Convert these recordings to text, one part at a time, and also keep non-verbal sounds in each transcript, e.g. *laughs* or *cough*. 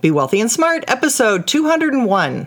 Be Wealthy and Smart, episode 201.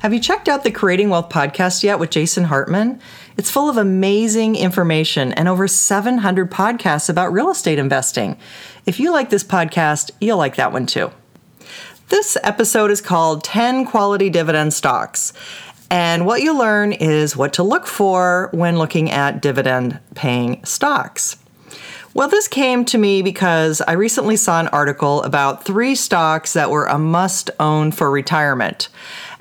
Have you checked out the Creating Wealth podcast yet with Jason Hartman? It's full of amazing information and over 700 podcasts about real estate investing. If you like this podcast, you'll like that one too. This episode is called 10 Quality Dividend Stocks. And what you learn is what to look for when looking at dividend paying stocks. Well, this came to me because I recently saw an article about three stocks that were a must own for retirement.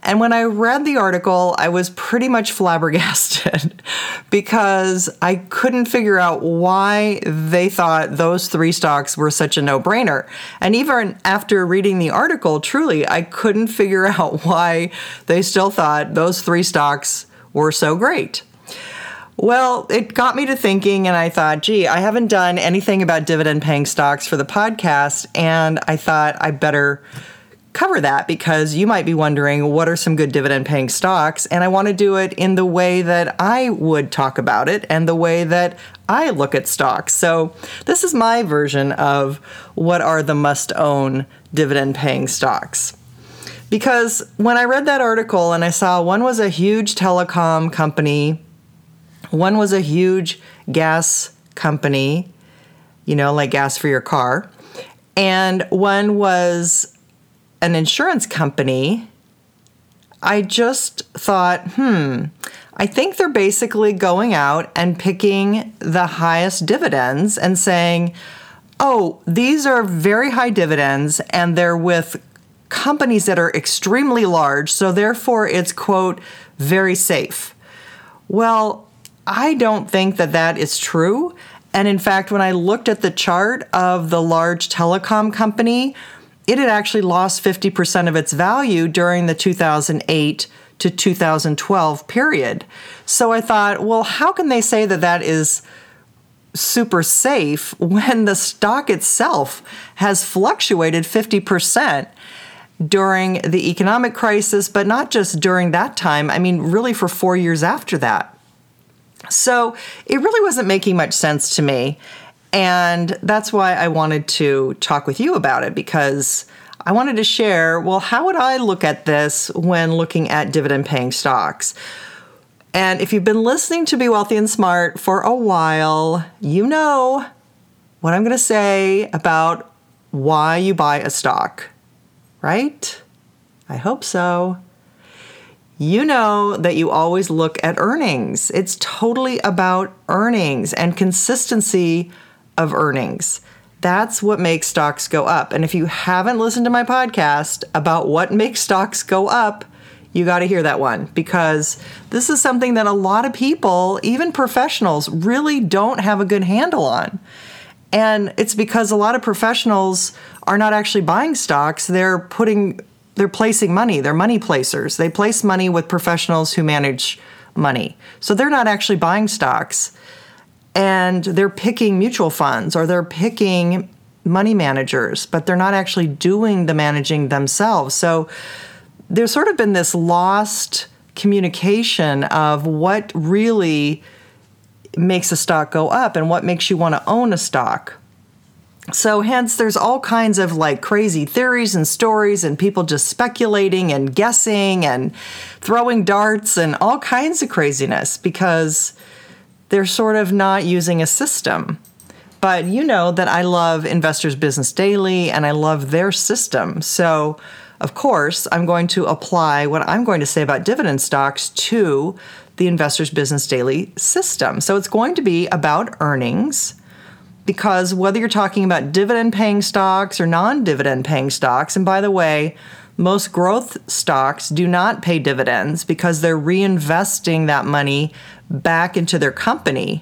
And when I read the article, I was pretty much *laughs* flabbergasted *laughs* because I couldn't figure out why they thought those three stocks were such a no brainer. And even after reading the article, truly, I couldn't *laughs* figure out why they still thought those three stocks were so great. Well, it got me to thinking, and I thought, gee, I haven't done anything about dividend paying stocks for the podcast, and I thought I better cover that because you might be wondering what are some good dividend paying stocks, and I want to do it in the way that I would talk about it and the way that I look at stocks. So, this is my version of what are the must own dividend paying stocks. Because when I read that article and I saw one was a huge telecom company one was a huge gas company, you know, like gas for your car. And one was an insurance company. I just thought, hmm, I think they're basically going out and picking the highest dividends and saying, oh, these are very high dividends and they're with companies that are extremely large. So therefore, it's, quote, very safe. Well, I don't think that that is true. And in fact, when I looked at the chart of the large telecom company, it had actually lost 50% of its value during the 2008 to 2012 period. So I thought, well, how can they say that that is super safe when the stock itself has fluctuated 50%? During the economic crisis, but not just during that time, I mean, really for four years after that. So it really wasn't making much sense to me. And that's why I wanted to talk with you about it because I wanted to share well, how would I look at this when looking at dividend paying stocks? And if you've been listening to Be Wealthy and Smart for a while, you know what I'm going to say about why you buy a stock, right? I hope so you know that you always look at earnings. It's totally about earnings and consistency of earnings. That's what makes stocks go up. And if you haven't listened to my podcast about what makes stocks go up, you got to hear that one because this is something that a lot of people, even professionals, really don't have a good handle on. And it's because a lot of professionals are not actually buying stocks, they're putting they're placing money. They're money placers. They place money with professionals who manage money. So they're not actually buying stocks and they're picking mutual funds or they're picking money managers, but they're not actually doing the managing themselves. So there's sort of been this lost communication of what really makes a stock go up and what makes you want to own a stock. So, hence, there's all kinds of like crazy theories and stories, and people just speculating and guessing and throwing darts and all kinds of craziness because they're sort of not using a system. But you know that I love Investors Business Daily and I love their system. So, of course, I'm going to apply what I'm going to say about dividend stocks to the Investors Business Daily system. So, it's going to be about earnings because whether you're talking about dividend paying stocks or non dividend paying stocks, and by the way, most growth stocks do not pay dividends because they're reinvesting that money back into their company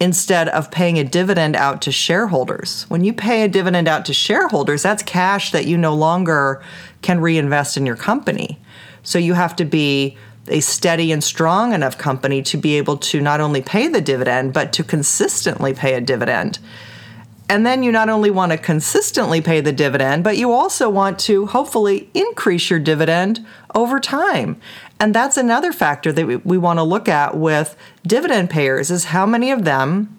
instead of paying a dividend out to shareholders. When you pay a dividend out to shareholders, that's cash that you no longer can reinvest in your company. So you have to be a steady and strong enough company to be able to not only pay the dividend, but to consistently pay a dividend. And then you not only want to consistently pay the dividend, but you also want to hopefully increase your dividend over time. And that's another factor that we, we want to look at with dividend payers is how many of them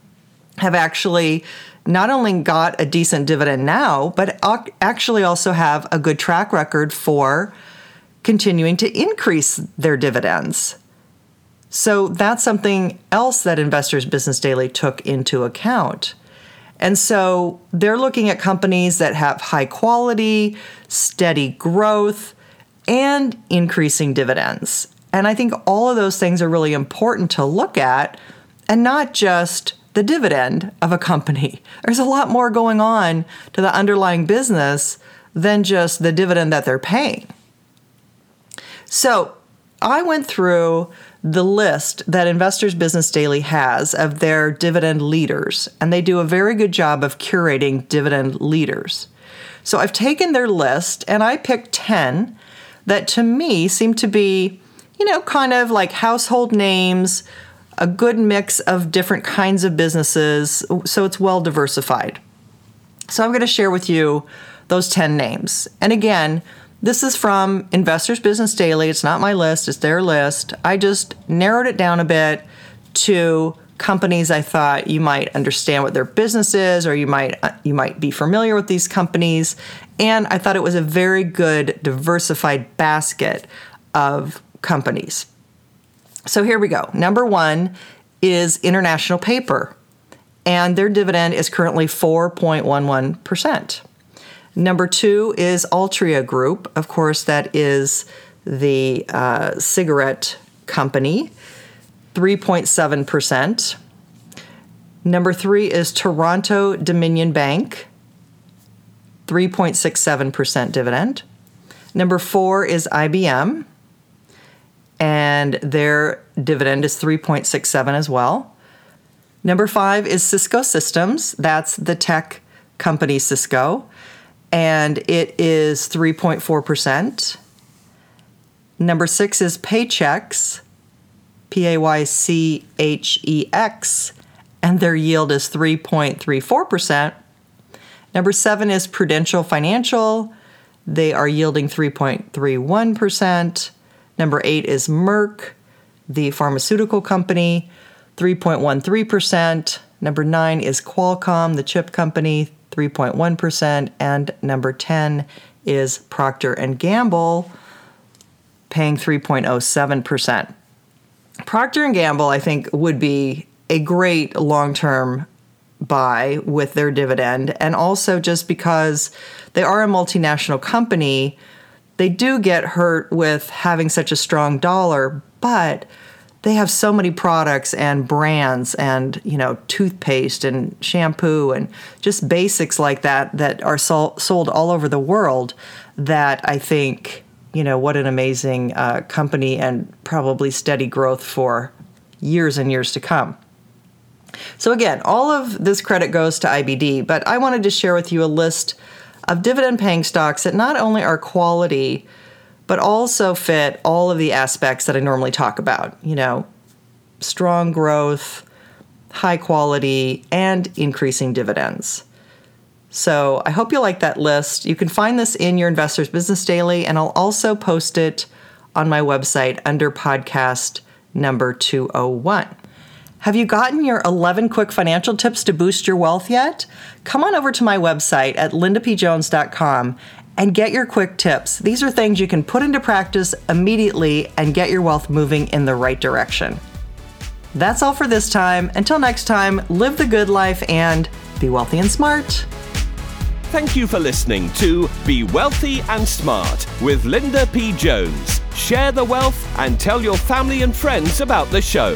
have actually not only got a decent dividend now, but actually also have a good track record for continuing to increase their dividends. So that's something else that Investors Business Daily took into account. And so they're looking at companies that have high quality, steady growth, and increasing dividends. And I think all of those things are really important to look at and not just the dividend of a company. *laughs* There's a lot more going on to the underlying business than just the dividend that they're paying. So I went through the list that Investors Business Daily has of their dividend leaders, and they do a very good job of curating dividend leaders. So I've taken their list and I picked 10 that to me seem to be, you know, kind of like household names, a good mix of different kinds of businesses, so it's well diversified. So I'm going to share with you those 10 names. And again, this is from Investors Business Daily. It's not my list, it's their list. I just narrowed it down a bit to companies I thought you might understand what their business is or you might uh, you might be familiar with these companies and I thought it was a very good diversified basket of companies. So here we go. Number 1 is International Paper and their dividend is currently 4.11%. Number two is Altria Group. Of course, that is the uh, cigarette company, 3.7%. Number three is Toronto Dominion Bank, 3.67% dividend. Number four is IBM, and their dividend is 3.67 as well. Number five is Cisco Systems. That's the tech company Cisco and it is 3.4%. Number six is Paychex, P A Y C H E X, and their yield is 3.34%. Number seven is Prudential Financial, they are yielding 3.31%. Number eight is Merck, the pharmaceutical company, 3.13%. Number nine is Qualcomm, the chip company, 3.1%, and number 10 is Procter and Gamble paying 3.07%. Procter and Gamble I think would be a great long-term buy with their dividend and also just because they are a multinational company, they do get hurt with having such a strong dollar, but they have so many products and brands and you know toothpaste and shampoo and just basics like that that are sol- sold all over the world that i think you know what an amazing uh, company and probably steady growth for years and years to come. So again all of this credit goes to ibd but i wanted to share with you a list of dividend paying stocks that not only are quality but also fit all of the aspects that I normally talk about, you know, strong growth, high quality, and increasing dividends. So I hope you like that list. You can find this in your Investors Business Daily, and I'll also post it on my website under podcast number 201. Have you gotten your 11 quick financial tips to boost your wealth yet? Come on over to my website at lindapjones.com and get your quick tips. These are things you can put into practice immediately and get your wealth moving in the right direction. That's all for this time. Until next time, live the good life and be wealthy and smart. Thank you for listening to Be Wealthy and Smart with Linda P. Jones. Share the wealth and tell your family and friends about the show.